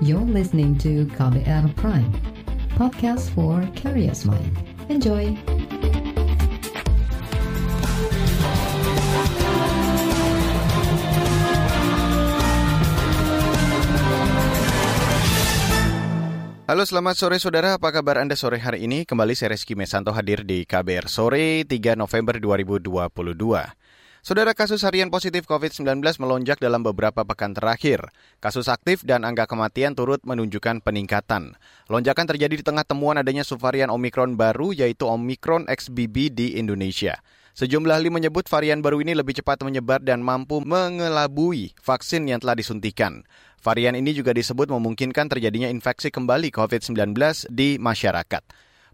You're listening to KBR Prime, podcast for curious mind. Enjoy! Halo selamat sore saudara, apa kabar Anda sore hari ini? Kembali saya Reski Mesanto hadir di KBR Sore 3 November 2022. Saudara kasus harian positif COVID-19 melonjak dalam beberapa pekan terakhir. Kasus aktif dan angka kematian turut menunjukkan peningkatan. Lonjakan terjadi di tengah temuan adanya subvarian Omikron baru yaitu Omikron XBB di Indonesia. Sejumlah ahli menyebut varian baru ini lebih cepat menyebar dan mampu mengelabui vaksin yang telah disuntikan. Varian ini juga disebut memungkinkan terjadinya infeksi kembali COVID-19 di masyarakat.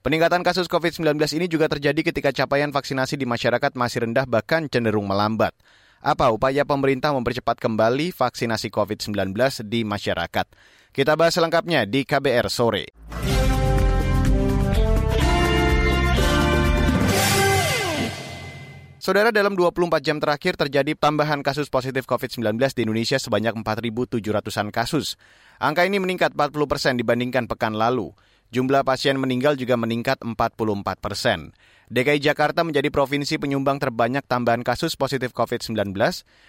Peningkatan kasus COVID-19 ini juga terjadi ketika capaian vaksinasi di masyarakat masih rendah bahkan cenderung melambat. Apa upaya pemerintah mempercepat kembali vaksinasi COVID-19 di masyarakat? Kita bahas selengkapnya di KBR sore. Saudara, dalam 24 jam terakhir terjadi tambahan kasus positif COVID-19 di Indonesia sebanyak 4.700-an kasus. Angka ini meningkat 40 persen dibandingkan pekan lalu. Jumlah pasien meninggal juga meningkat 44 persen. DKI Jakarta menjadi provinsi penyumbang terbanyak tambahan kasus positif COVID-19,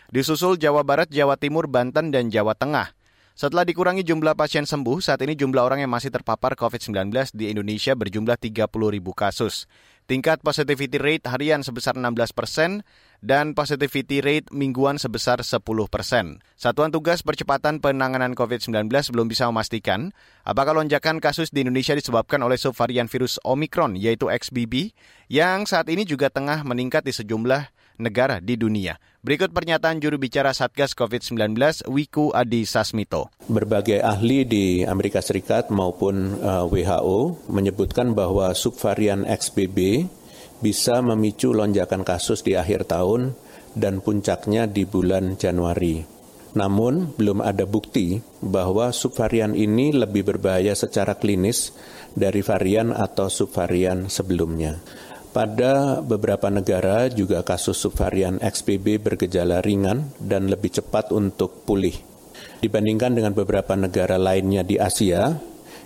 disusul Jawa Barat, Jawa Timur, Banten, dan Jawa Tengah. Setelah dikurangi jumlah pasien sembuh, saat ini jumlah orang yang masih terpapar COVID-19 di Indonesia berjumlah 30 ribu kasus. Tingkat positivity rate harian sebesar 16 persen dan positivity rate mingguan sebesar 10 persen. Satuan Tugas Percepatan Penanganan COVID-19 belum bisa memastikan apakah lonjakan kasus di Indonesia disebabkan oleh subvarian virus Omicron yaitu XBB yang saat ini juga tengah meningkat di sejumlah negara di dunia. Berikut pernyataan juru bicara Satgas COVID-19 Wiku Adi Sasmito. Berbagai ahli di Amerika Serikat maupun uh, WHO menyebutkan bahwa subvarian XBB bisa memicu lonjakan kasus di akhir tahun dan puncaknya di bulan Januari. Namun, belum ada bukti bahwa subvarian ini lebih berbahaya secara klinis dari varian atau subvarian sebelumnya. Pada beberapa negara juga kasus subvarian XBB bergejala ringan dan lebih cepat untuk pulih. Dibandingkan dengan beberapa negara lainnya di Asia,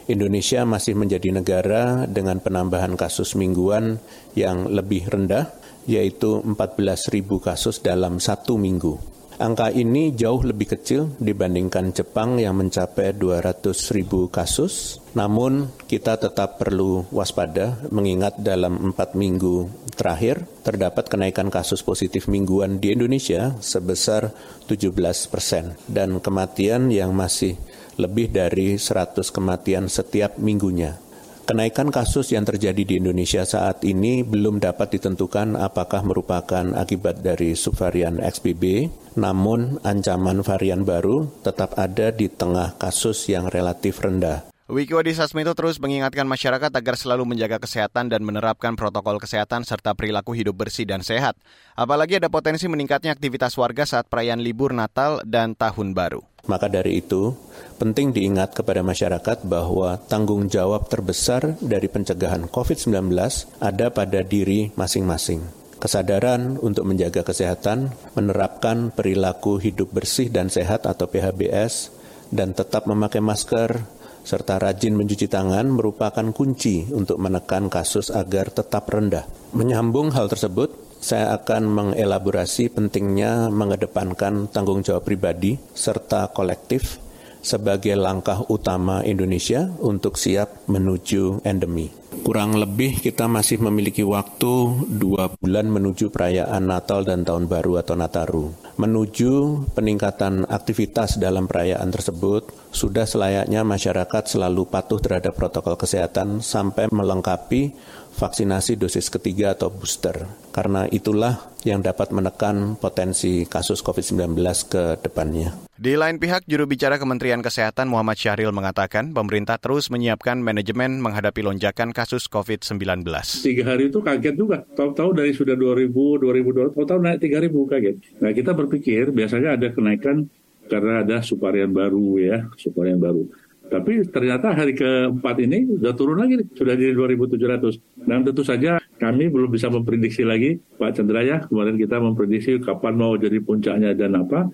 Indonesia masih menjadi negara dengan penambahan kasus mingguan yang lebih rendah, yaitu 14.000 kasus dalam satu minggu. Angka ini jauh lebih kecil dibandingkan Jepang yang mencapai 200 ribu kasus. Namun kita tetap perlu waspada mengingat dalam empat minggu terakhir terdapat kenaikan kasus positif mingguan di Indonesia sebesar 17 persen dan kematian yang masih lebih dari 100 kematian setiap minggunya. Kenaikan kasus yang terjadi di Indonesia saat ini belum dapat ditentukan apakah merupakan akibat dari subvarian XBB, namun ancaman varian baru tetap ada di tengah kasus yang relatif rendah. Wiki Wadi Sasmito terus mengingatkan masyarakat agar selalu menjaga kesehatan dan menerapkan protokol kesehatan serta perilaku hidup bersih dan sehat. Apalagi ada potensi meningkatnya aktivitas warga saat perayaan libur Natal dan Tahun Baru. Maka dari itu, penting diingat kepada masyarakat bahwa tanggung jawab terbesar dari pencegahan COVID-19 ada pada diri masing-masing kesadaran untuk menjaga kesehatan, menerapkan perilaku hidup bersih dan sehat atau PHBS, dan tetap memakai masker, serta rajin mencuci tangan merupakan kunci untuk menekan kasus agar tetap rendah. Menyambung hal tersebut, saya akan mengelaborasi pentingnya mengedepankan tanggung jawab pribadi serta kolektif sebagai langkah utama Indonesia untuk siap menuju endemi. Kurang lebih kita masih memiliki waktu dua bulan menuju perayaan Natal dan Tahun Baru atau Nataru. Menuju peningkatan aktivitas dalam perayaan tersebut, sudah selayaknya masyarakat selalu patuh terhadap protokol kesehatan sampai melengkapi vaksinasi dosis ketiga atau booster. Karena itulah yang dapat menekan potensi kasus COVID-19 ke depannya. Di lain pihak, juru bicara Kementerian Kesehatan Muhammad Syahril mengatakan pemerintah terus menyiapkan manajemen menghadapi lonjakan kasus COVID-19. Tiga hari itu kaget juga. Tahu-tahu dari sudah 2000, 2000, tahu-tahu naik 3000 kaget. Nah kita berpikir biasanya ada kenaikan karena ada subvarian baru ya, subvarian baru. Tapi ternyata hari keempat ini sudah turun lagi, sudah jadi 2.700. Dan tentu saja kami belum bisa memprediksi lagi, Pak Chandra ya, kemarin kita memprediksi kapan mau jadi puncaknya dan apa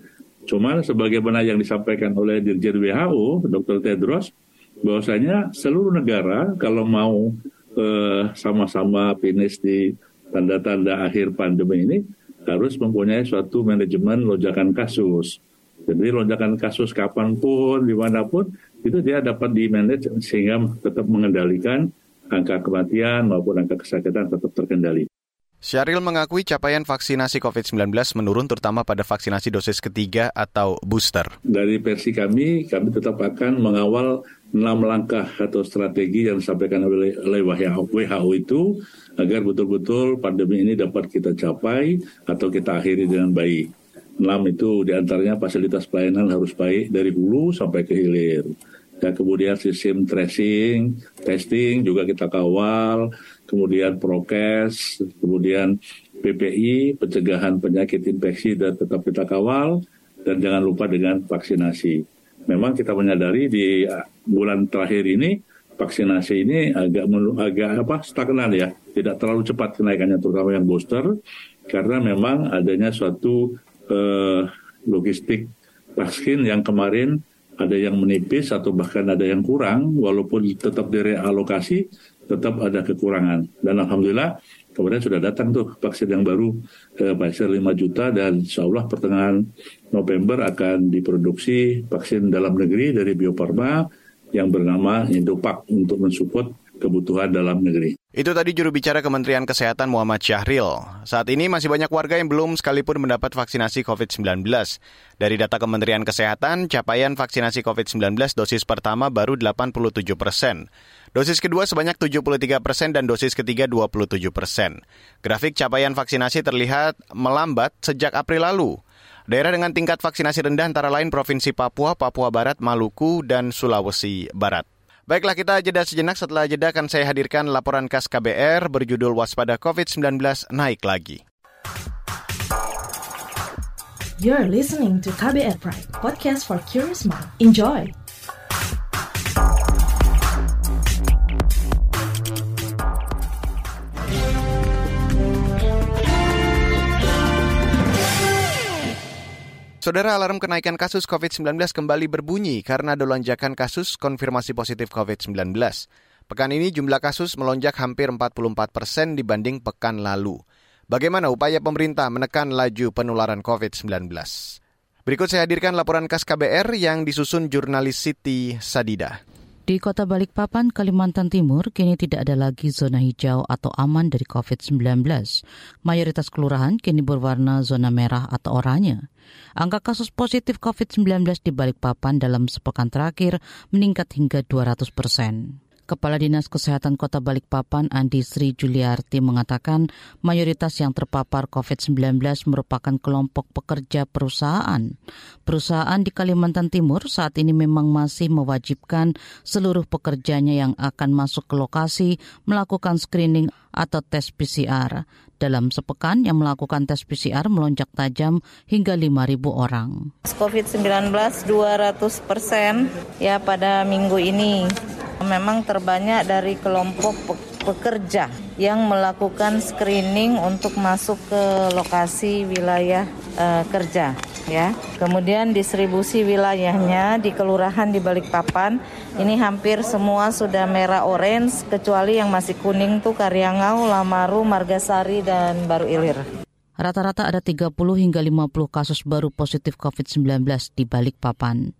Cuman sebagaimana yang disampaikan oleh Dirjen WHO, Dr. Tedros, bahwasanya seluruh negara kalau mau eh, sama-sama finish di tanda-tanda akhir pandemi ini harus mempunyai suatu manajemen lonjakan kasus. Jadi lonjakan kasus kapan pun, di mana pun, itu dia dapat di-manage sehingga tetap mengendalikan angka kematian maupun angka kesakitan tetap terkendali. Syahril mengakui capaian vaksinasi COVID-19 menurun terutama pada vaksinasi dosis ketiga atau booster. Dari versi kami, kami tetap akan mengawal enam langkah atau strategi yang disampaikan oleh WHO itu agar betul-betul pandemi ini dapat kita capai atau kita akhiri dengan baik. Enam itu di antaranya fasilitas pelayanan harus baik dari hulu sampai ke hilir. Dan kemudian sistem tracing, testing juga kita kawal, kemudian prokes, kemudian PPI, pencegahan penyakit infeksi dan tetap kita kawal, dan jangan lupa dengan vaksinasi. Memang kita menyadari di uh, bulan terakhir ini vaksinasi ini agak agak apa stagnan ya, tidak terlalu cepat kenaikannya terutama yang booster karena memang adanya suatu eh, logistik vaksin yang kemarin ada yang menipis atau bahkan ada yang kurang, walaupun tetap direalokasi, tetap ada kekurangan. Dan Alhamdulillah, kemudian sudah datang tuh vaksin yang baru, eh, Pfizer 5 juta, dan insya Allah pertengahan November akan diproduksi vaksin dalam negeri dari Bio Farma yang bernama Indopak untuk mensupport kebutuhan dalam negeri. Itu tadi juru bicara Kementerian Kesehatan Muhammad Syahril. Saat ini masih banyak warga yang belum sekalipun mendapat vaksinasi COVID-19. Dari data Kementerian Kesehatan, capaian vaksinasi COVID-19 dosis pertama baru 87 persen. Dosis kedua sebanyak 73 persen dan dosis ketiga 27 persen. Grafik capaian vaksinasi terlihat melambat sejak April lalu. Daerah dengan tingkat vaksinasi rendah antara lain Provinsi Papua, Papua Barat, Maluku, dan Sulawesi Barat. Baiklah kita jeda sejenak setelah jeda akan saya hadirkan laporan khas KBR berjudul Waspada COVID-19 naik lagi. You're listening to KBR Pride, podcast for curious mind. Enjoy! Saudara alarm kenaikan kasus COVID-19 kembali berbunyi karena ada lonjakan kasus konfirmasi positif COVID-19. Pekan ini jumlah kasus melonjak hampir 44 persen dibanding pekan lalu. Bagaimana upaya pemerintah menekan laju penularan COVID-19? Berikut saya hadirkan laporan khas KBR yang disusun jurnalis Siti Sadida. Di kota Balikpapan, Kalimantan Timur, kini tidak ada lagi zona hijau atau aman dari COVID-19. Mayoritas kelurahan kini berwarna zona merah atau oranye. Angka kasus positif COVID-19 di Balikpapan dalam sepekan terakhir meningkat hingga 200 persen. Kepala Dinas Kesehatan Kota Balikpapan Andi Sri Juliarti mengatakan mayoritas yang terpapar COVID-19 merupakan kelompok pekerja perusahaan. Perusahaan di Kalimantan Timur saat ini memang masih mewajibkan seluruh pekerjanya yang akan masuk ke lokasi melakukan screening atau tes PCR. Dalam sepekan yang melakukan tes PCR melonjak tajam hingga 5.000 orang. COVID-19 200 persen ya pada minggu ini memang terbanyak dari kelompok pekerja yang melakukan screening untuk masuk ke lokasi wilayah uh, kerja ya. Kemudian distribusi wilayahnya di kelurahan di Balikpapan ini hampir semua sudah merah orange kecuali yang masih kuning tuh Karyangau, Lamaru, Margasari dan Baru Ilir. Rata-rata ada 30 hingga 50 kasus baru positif COVID-19 di Balikpapan.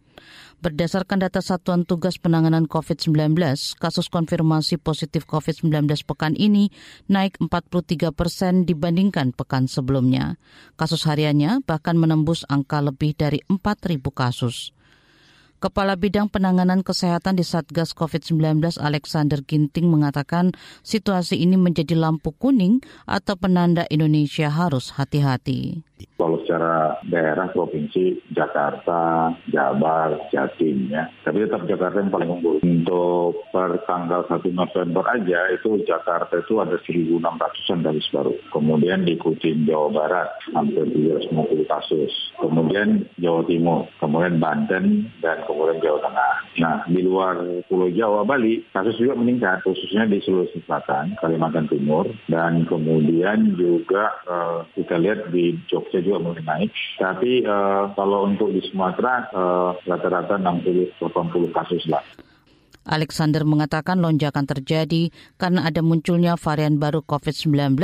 Berdasarkan data Satuan Tugas Penanganan COVID-19, kasus konfirmasi positif COVID-19 pekan ini naik 43 persen dibandingkan pekan sebelumnya. Kasus hariannya bahkan menembus angka lebih dari 4.000 kasus. Kepala Bidang Penanganan Kesehatan di Satgas COVID-19 Alexander Ginting mengatakan situasi ini menjadi lampu kuning atau penanda Indonesia harus hati-hati. Kalau secara daerah provinsi Jakarta, Jabar, Jatim ya. Tapi tetap Jakarta yang paling unggul. Untuk per tanggal 1 November aja itu Jakarta itu ada 1.600-an kasus baru. Kemudian diikuti Jawa Barat hampir 350 kasus. Kemudian Jawa Timur, kemudian Banten dan kemudian Jawa Tengah. Nah, di luar Pulau Jawa, Bali, kasus juga meningkat, khususnya di Sulawesi Selatan, Kalimantan Timur, dan kemudian juga uh, kita lihat di Jogja juga mulai naik. Tapi uh, kalau untuk di Sumatera, uh, rata-rata 60-80 kasus lah. Alexander mengatakan lonjakan terjadi karena ada munculnya varian baru COVID-19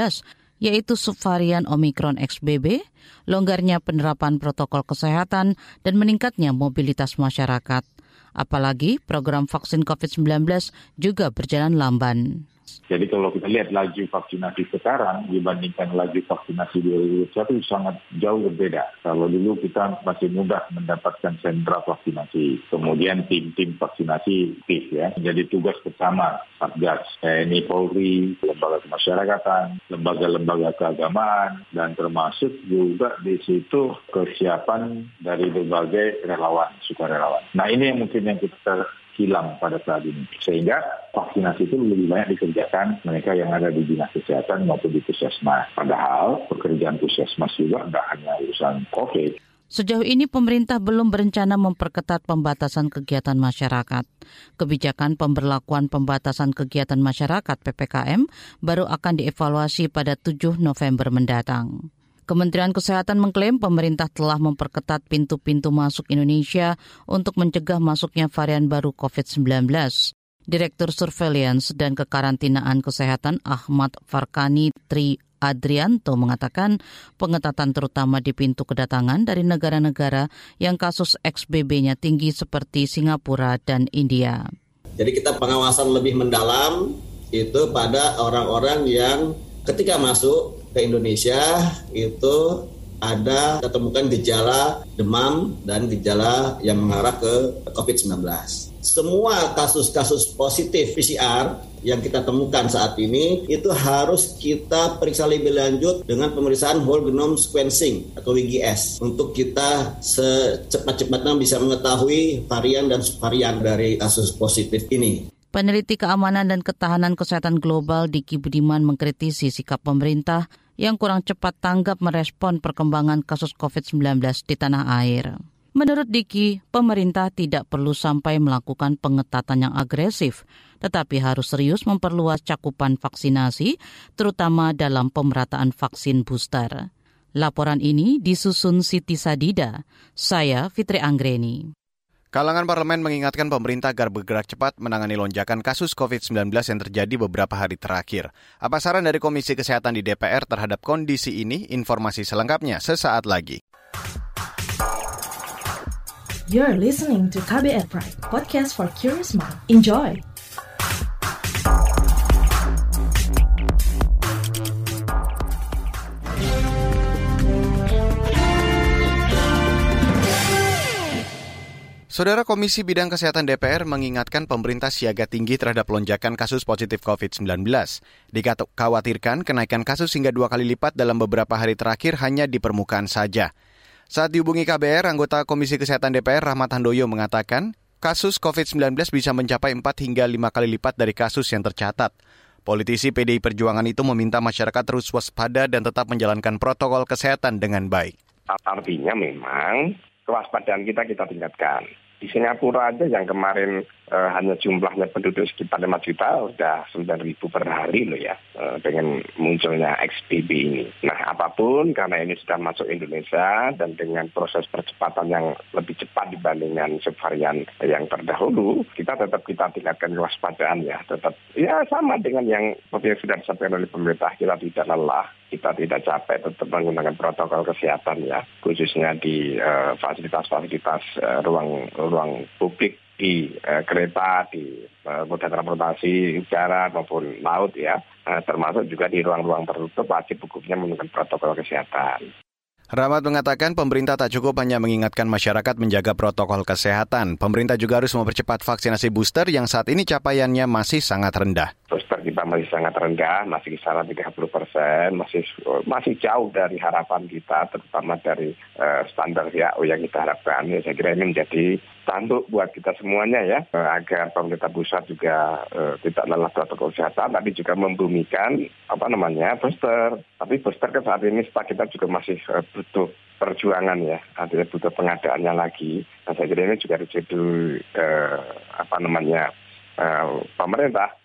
yaitu subvarian Omicron XBB, longgarnya penerapan protokol kesehatan, dan meningkatnya mobilitas masyarakat. Apalagi program vaksin COVID-19 juga berjalan lamban. Jadi kalau kita lihat laju vaksinasi sekarang dibandingkan laju vaksinasi 2021 sangat jauh berbeda. Kalau dulu kita masih mudah mendapatkan sentra vaksinasi, kemudian tim-tim vaksinasi PIS ya, menjadi tugas bersama Satgas, TNI Polri, lembaga kemasyarakatan, lembaga-lembaga keagamaan, dan termasuk juga di situ kesiapan dari berbagai relawan, sukarelawan. Nah ini yang mungkin yang kita hilang pada saat ini. Sehingga vaksinasi itu lebih banyak dikerjakan mereka yang ada di dinas kesehatan maupun di puskesmas. Padahal pekerjaan puskesmas juga tidak hanya urusan COVID. Sejauh ini pemerintah belum berencana memperketat pembatasan kegiatan masyarakat. Kebijakan pemberlakuan pembatasan kegiatan masyarakat PPKM baru akan dievaluasi pada 7 November mendatang. Kementerian Kesehatan mengklaim pemerintah telah memperketat pintu-pintu masuk Indonesia untuk mencegah masuknya varian baru COVID-19. Direktur Surveillance dan Kekarantinaan Kesehatan Ahmad Farkani Tri Adrianto mengatakan pengetatan terutama di pintu kedatangan dari negara-negara yang kasus XBB-nya tinggi seperti Singapura dan India. Jadi kita pengawasan lebih mendalam itu pada orang-orang yang ketika masuk ke Indonesia itu ada kita temukan gejala demam dan gejala yang mengarah ke COVID-19. Semua kasus-kasus positif PCR yang kita temukan saat ini itu harus kita periksa lebih lanjut dengan pemeriksaan whole genome sequencing atau WGS untuk kita secepat-cepatnya bisa mengetahui varian dan subvarian dari kasus positif ini. Peneliti keamanan dan ketahanan kesehatan global Diki Budiman mengkritisi sikap pemerintah yang kurang cepat tanggap merespon perkembangan kasus COVID-19 di tanah air. Menurut Diki, pemerintah tidak perlu sampai melakukan pengetatan yang agresif, tetapi harus serius memperluas cakupan vaksinasi, terutama dalam pemerataan vaksin booster. Laporan ini disusun Siti Sadida. Saya Fitri Anggreni. Kalangan parlemen mengingatkan pemerintah agar bergerak cepat menangani lonjakan kasus COVID-19 yang terjadi beberapa hari terakhir. Apa saran dari Komisi Kesehatan di DPR terhadap kondisi ini? Informasi selengkapnya sesaat lagi. You're listening to KBR Pride, podcast for curious mind. Enjoy! Saudara Komisi Bidang Kesehatan DPR mengingatkan pemerintah siaga tinggi terhadap lonjakan kasus positif COVID-19. Dikhawatirkan kenaikan kasus hingga dua kali lipat dalam beberapa hari terakhir hanya di permukaan saja. Saat dihubungi KBR, anggota Komisi Kesehatan DPR Rahmat Handoyo mengatakan, kasus COVID-19 bisa mencapai 4 hingga 5 kali lipat dari kasus yang tercatat. Politisi PDI Perjuangan itu meminta masyarakat terus waspada dan tetap menjalankan protokol kesehatan dengan baik. Artinya memang kewaspadaan kita kita tingkatkan. Di Singapura aja yang kemarin uh, hanya jumlahnya penduduk sekitar 5 juta, udah 9 ribu per hari loh ya, uh, dengan munculnya XBB ini. Nah, apa pun karena ini sudah masuk Indonesia dan dengan proses percepatan yang lebih cepat dibandingkan subvarian yang terdahulu, kita tetap kita tingkatkan kewaspadaan ya, tetap ya sama dengan yang seperti yang sudah disampaikan oleh pemerintah, kita tidak lelah, kita tidak capek, tetap menggunakan protokol kesehatan ya, khususnya di uh, fasilitas-fasilitas uh, ruang ruang publik di uh, kereta, di uh, moda transportasi udara maupun laut ya, uh, termasuk juga di ruang-ruang tertutup wajib hukumnya menggunakan protokol kesehatan. Rahmat mengatakan pemerintah tak cukup hanya mengingatkan masyarakat menjaga protokol kesehatan. Pemerintah juga harus mempercepat vaksinasi booster yang saat ini capaiannya masih sangat rendah. Booster kita masih sangat rendah, masih kisaran 30 persen, masih masih jauh dari harapan kita, terutama dari uh, standar WHO yang kita harapkan. Ya, saya kira ini menjadi tanduk buat kita semuanya ya, uh, agar pemerintah pusat juga uh, tidak lelah protokol kesehatan, tapi juga membumikan apa namanya booster. Tapi booster ke saat ini stok kita juga masih uh, butuh perjuangan ya, artinya butuh pengadaannya lagi. Nah, saya kira ini juga jadi uh, apa namanya uh, pemerintah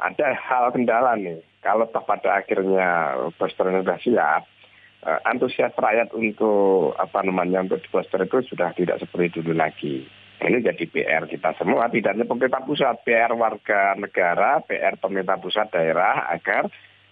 ada hal kendala nih. Kalau pada akhirnya booster sudah siap, antusias rakyat untuk apa namanya untuk booster itu sudah tidak seperti dulu lagi. Ini jadi PR kita semua, tidak hanya pemerintah pusat, PR warga negara, PR pemerintah pusat daerah agar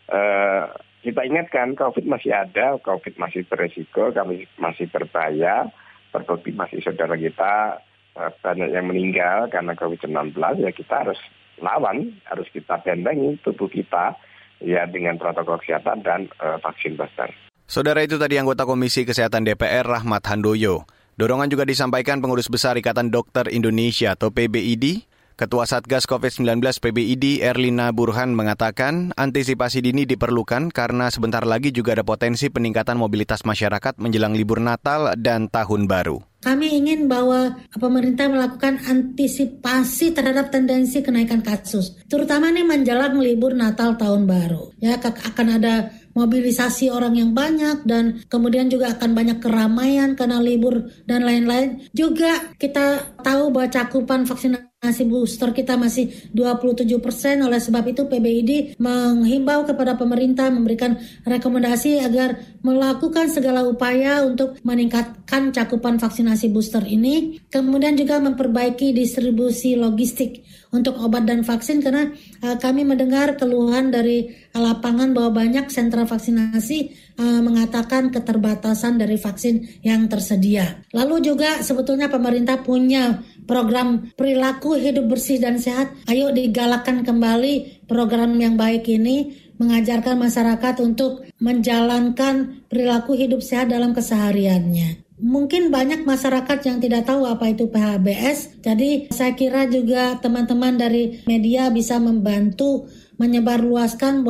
uh, kita ingatkan COVID masih ada, COVID masih beresiko, kami masih berbahaya, terbukti masih saudara kita uh, banyak yang meninggal karena COVID-19, ya kita harus lawan harus kita bentengi tubuh kita ya dengan protokol kesehatan dan uh, vaksin booster. Saudara itu tadi anggota Komisi Kesehatan DPR Rahmat Handoyo. Dorongan juga disampaikan pengurus besar Ikatan Dokter Indonesia atau PBID, Ketua Satgas COVID-19 PBID Erlina Burhan mengatakan antisipasi dini diperlukan karena sebentar lagi juga ada potensi peningkatan mobilitas masyarakat menjelang libur Natal dan Tahun Baru. Kami ingin bahwa pemerintah melakukan antisipasi terhadap tendensi kenaikan kasus, terutama nih menjelang libur Natal tahun baru. Ya akan ada mobilisasi orang yang banyak dan kemudian juga akan banyak keramaian karena libur dan lain-lain. Juga kita tahu bahwa cakupan vaksinasi Vaksinasi booster kita masih 27 persen, oleh sebab itu PBID menghimbau kepada pemerintah memberikan rekomendasi agar melakukan segala upaya untuk meningkatkan cakupan vaksinasi booster ini, kemudian juga memperbaiki distribusi logistik untuk obat dan vaksin karena uh, kami mendengar keluhan dari lapangan bahwa banyak sentra vaksinasi uh, mengatakan keterbatasan dari vaksin yang tersedia. Lalu juga sebetulnya pemerintah punya program perilaku hidup bersih dan sehat. Ayo digalakkan kembali program yang baik ini mengajarkan masyarakat untuk menjalankan perilaku hidup sehat dalam kesehariannya. Mungkin banyak masyarakat yang tidak tahu apa itu PHBS, jadi saya kira juga teman-teman dari media bisa membantu menyebarluaskan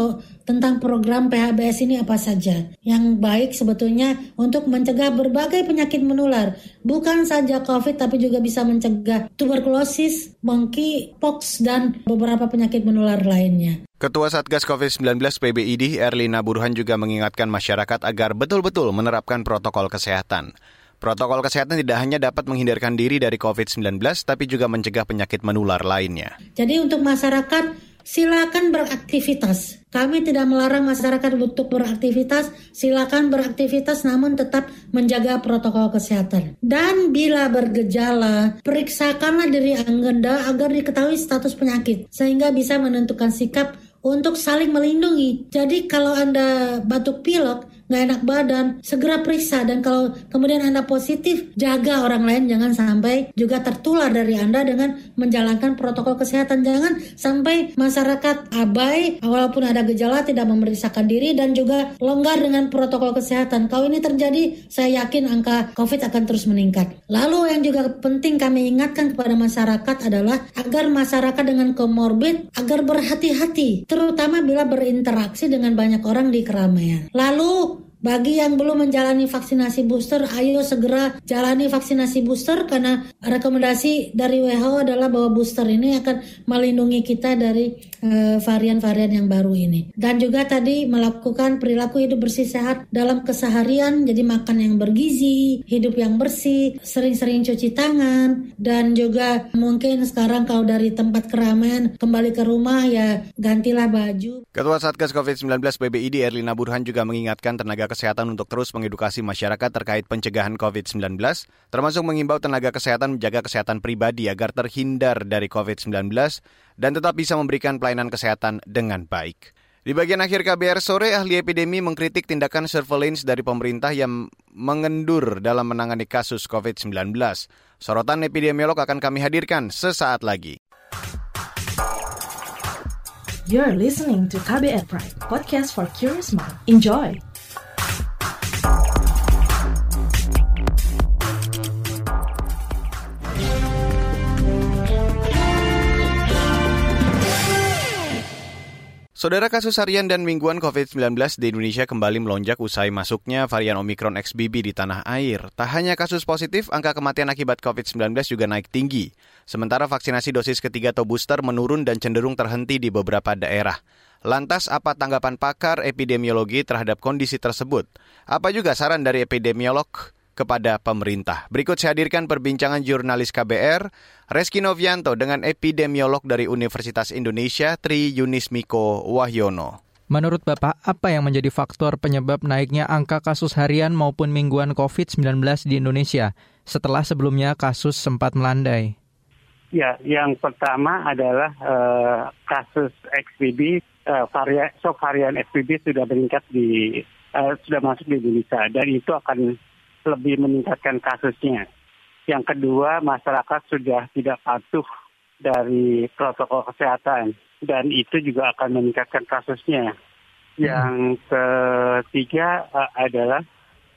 tentang program PHBS ini apa saja. Yang baik sebetulnya untuk mencegah berbagai penyakit menular. Bukan saja COVID tapi juga bisa mencegah tuberkulosis, monkeypox, dan beberapa penyakit menular lainnya. Ketua Satgas COVID-19 PBID Erlina Burhan juga mengingatkan masyarakat agar betul-betul menerapkan protokol kesehatan. Protokol kesehatan tidak hanya dapat menghindarkan diri dari COVID-19, tapi juga mencegah penyakit menular lainnya. Jadi untuk masyarakat silakan beraktivitas. Kami tidak melarang masyarakat untuk beraktivitas, silakan beraktivitas namun tetap menjaga protokol kesehatan. Dan bila bergejala, periksakanlah diri Anda agar diketahui status penyakit sehingga bisa menentukan sikap untuk saling melindungi. Jadi kalau Anda batuk pilek, nggak enak badan, segera periksa dan kalau kemudian Anda positif, jaga orang lain jangan sampai juga tertular dari Anda dengan menjalankan protokol kesehatan. Jangan sampai masyarakat abai walaupun ada gejala tidak memeriksakan diri dan juga longgar dengan protokol kesehatan. Kalau ini terjadi, saya yakin angka COVID akan terus meningkat. Lalu yang juga penting kami ingatkan kepada masyarakat adalah agar masyarakat dengan komorbid agar berhati-hati, terutama bila berinteraksi dengan banyak orang di keramaian. Lalu bagi yang belum menjalani vaksinasi booster, ayo segera jalani vaksinasi booster karena rekomendasi dari WHO adalah bahwa booster ini akan melindungi kita dari eh, varian-varian uh, yang baru ini. Dan juga tadi melakukan perilaku hidup bersih sehat dalam keseharian, jadi makan yang bergizi, hidup yang bersih, sering-sering cuci tangan, dan juga mungkin sekarang kalau dari tempat keramaian kembali ke rumah ya gantilah baju. Ketua Satgas COVID-19 PBID Erlina Burhan juga mengingatkan tenaga kesehatan untuk terus mengedukasi masyarakat terkait pencegahan COVID-19, termasuk mengimbau tenaga kesehatan menjaga kesehatan pribadi agar terhindar dari COVID-19 dan tetap bisa memberikan pelayanan kesehatan dengan baik. Di bagian akhir KBR sore, ahli epidemi mengkritik tindakan surveillance dari pemerintah yang mengendur dalam menangani kasus COVID-19. Sorotan epidemiolog akan kami hadirkan sesaat lagi. You're listening to KBR Pride, podcast for curious mind. Enjoy! Saudara kasus harian dan mingguan COVID-19 di Indonesia kembali melonjak usai masuknya varian Omikron XBB di tanah air. Tak hanya kasus positif, angka kematian akibat COVID-19 juga naik tinggi. Sementara vaksinasi dosis ketiga atau booster menurun dan cenderung terhenti di beberapa daerah. Lantas apa tanggapan pakar epidemiologi terhadap kondisi tersebut? Apa juga saran dari epidemiolog? Kepada pemerintah. Berikut saya hadirkan perbincangan jurnalis KBR, Reski Novianto dengan epidemiolog dari Universitas Indonesia, Tri Yunis Miko Wahyono. Menurut Bapak, apa yang menjadi faktor penyebab naiknya angka kasus harian maupun mingguan COVID-19 di Indonesia setelah sebelumnya kasus sempat melandai? Ya, yang pertama adalah uh, kasus XBB, uh, varian, subvarian XBB sudah meningkat di uh, sudah masuk di Indonesia dan itu akan lebih meningkatkan kasusnya. Yang kedua, masyarakat sudah tidak patuh dari protokol kesehatan dan itu juga akan meningkatkan kasusnya. Yang ketiga uh, adalah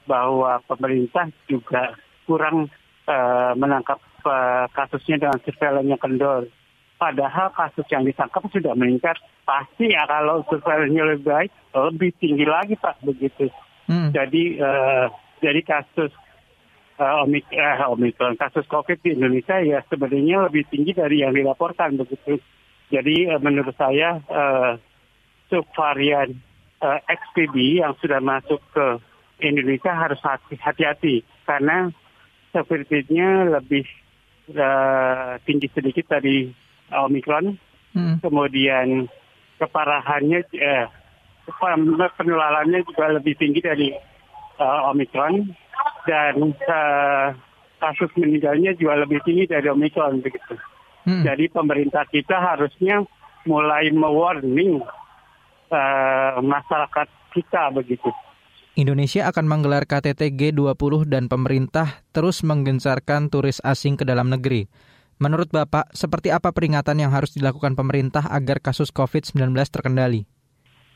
bahwa pemerintah juga kurang uh, menangkap uh, kasusnya dengan surveillance yang kendor. Padahal kasus yang ditangkap sudah meningkat, pasti ya kalau surveillance lebih baik, lebih tinggi lagi Pak begitu. Hmm. Jadi uh, jadi kasus uh, omik uh, omikron kasus covid di Indonesia ya sebenarnya lebih tinggi dari yang dilaporkan begitu. Jadi uh, menurut saya uh, subvarian uh, XBB yang sudah masuk ke Indonesia harus hati-hati karena severity-nya lebih uh, tinggi sedikit dari omikron. Hmm. Kemudian keparahannya uh, penularannya juga lebih tinggi dari uh, Omikron dan uh, kasus meninggalnya juga lebih tinggi dari Omikron begitu. Hmm. Jadi pemerintah kita harusnya mulai mewarning uh, masyarakat kita begitu. Indonesia akan menggelar KTT G20 dan pemerintah terus menggencarkan turis asing ke dalam negeri. Menurut Bapak, seperti apa peringatan yang harus dilakukan pemerintah agar kasus COVID-19 terkendali?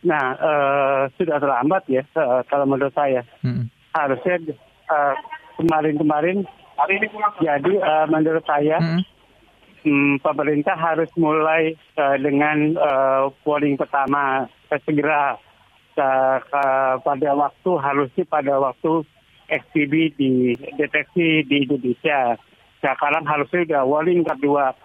Nah, uh, sudah terlambat ya uh, kalau menurut saya. Hmm. Harusnya uh, kemarin-kemarin jadi uh, menurut saya hmm. um, pemerintah harus mulai uh, dengan uh, polling pertama uh, segera uh, uh, pada waktu harusnya pada waktu XBB dideteksi di Indonesia. Sekarang harusnya sudah warning kedua.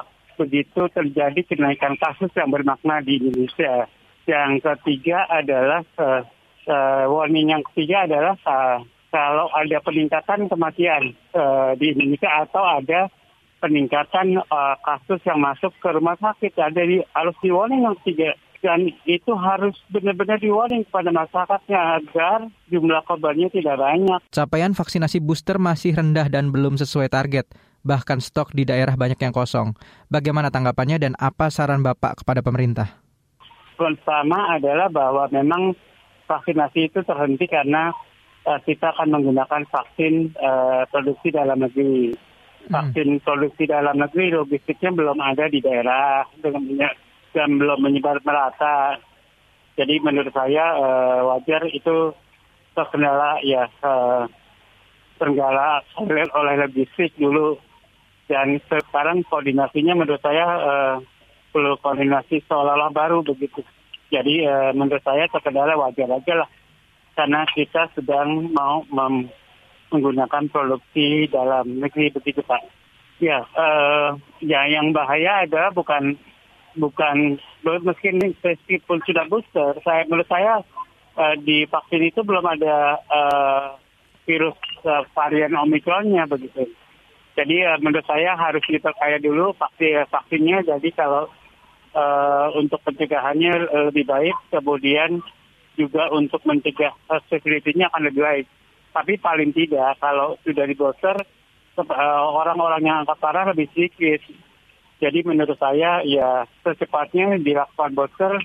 Begitu terjadi kenaikan kasus yang bermakna di Indonesia yang ketiga adalah uh, uh, warning yang ketiga adalah uh, kalau ada peningkatan kematian uh, di Indonesia atau ada peningkatan uh, kasus yang masuk ke rumah sakit ada di harus di warning yang ketiga dan itu harus benar-benar di warning kepada masyarakatnya agar jumlah korbannya tidak banyak. Capaian vaksinasi booster masih rendah dan belum sesuai target. Bahkan stok di daerah banyak yang kosong. Bagaimana tanggapannya dan apa saran Bapak kepada pemerintah? Pertama adalah bahwa memang vaksinasi itu terhenti karena uh, kita akan menggunakan vaksin uh, produksi dalam negeri. Hmm. Vaksin hmm. produksi dalam negeri logistiknya belum ada di daerah dengan dan belum menyebar merata. Jadi menurut saya uh, wajar itu terkendala ya uh, terkendala oleh, oleh logistik dulu dan sekarang koordinasinya menurut saya uh, perlu koordinasi seolah-olah baru begitu. Jadi uh, menurut saya terkendala wajar aja lah karena kita sedang mau menggunakan produksi dalam negeri begitu Pak. Ya, uh, ya yang bahaya adalah bukan bukan meskipun meskipun sudah booster, saya menurut saya uh, di vaksin itu belum ada uh, virus uh, varian omikronnya begitu. Jadi menurut saya harus diperkaya dulu vaksin vaksinnya. Jadi kalau uh, untuk pencegahannya uh, lebih baik, kemudian juga untuk mencegah uh, security-nya akan lebih baik. Tapi paling tidak kalau sudah di booster, uh, orang-orang yang angkat parah lebih sedikit. Jadi menurut saya ya secepatnya dilakukan booster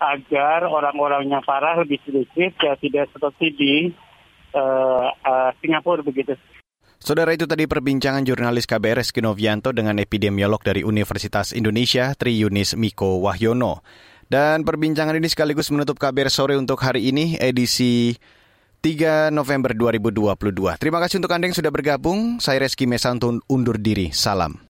agar orang-orang yang parah lebih sedikit ya tidak seperti di uh, uh, Singapura begitu. Saudara itu tadi perbincangan jurnalis KBR Skinovianto dengan epidemiolog dari Universitas Indonesia Tri Yunis Miko Wahyono. Dan perbincangan ini sekaligus menutup KBR sore untuk hari ini edisi 3 November 2022. Terima kasih untuk Anda yang sudah bergabung. Saya Reski Mesantun undur diri. Salam.